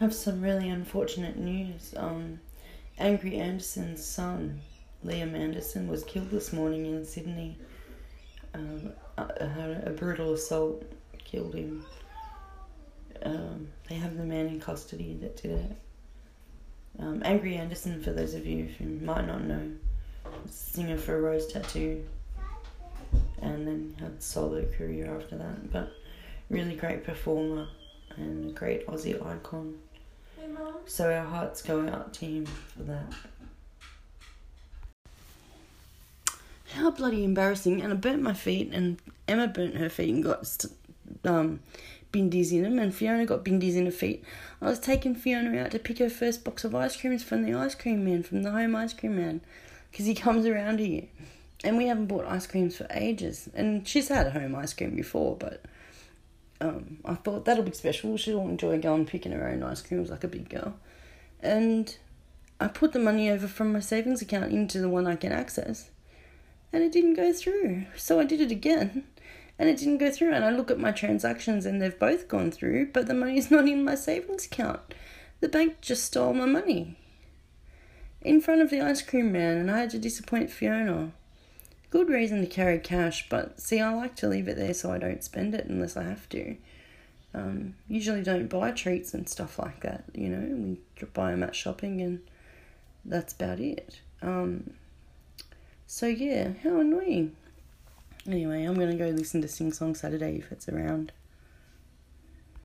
I have some really unfortunate news. Um, Angry Anderson's son, Liam Anderson, was killed this morning in Sydney. Um, a, a brutal assault killed him. Um, they have the man in custody that did it. Um, Angry Anderson, for those of you who might not know, singer for Rose Tattoo, and then had a solo career after that. But really great performer and a great Aussie icon. So our hearts go out to him for that. How bloody embarrassing! And I burnt my feet, and Emma burnt her feet and got um, bindies in them, and Fiona got bindies in her feet. I was taking Fiona out to pick her first box of ice creams from the ice cream man, from the home ice cream man, because he comes around here. And we haven't bought ice creams for ages. And she's had home ice cream before, but um, I thought that'll be special. She'll enjoy going picking her own ice creams like a big girl. And I put the money over from my savings account into the one I can access. And it didn't go through. So I did it again. And it didn't go through. And I look at my transactions and they've both gone through, but the money's not in my savings account. The bank just stole my money. In front of the ice cream man, and I had to disappoint Fiona. Good reason to carry cash, but see, I like to leave it there so I don't spend it unless I have to. Um, usually don't buy treats and stuff like that, you know. We buy them at shopping and that's about it. Um, so yeah, how annoying. Anyway, I'm gonna go listen to Sing Song Saturday if it's around.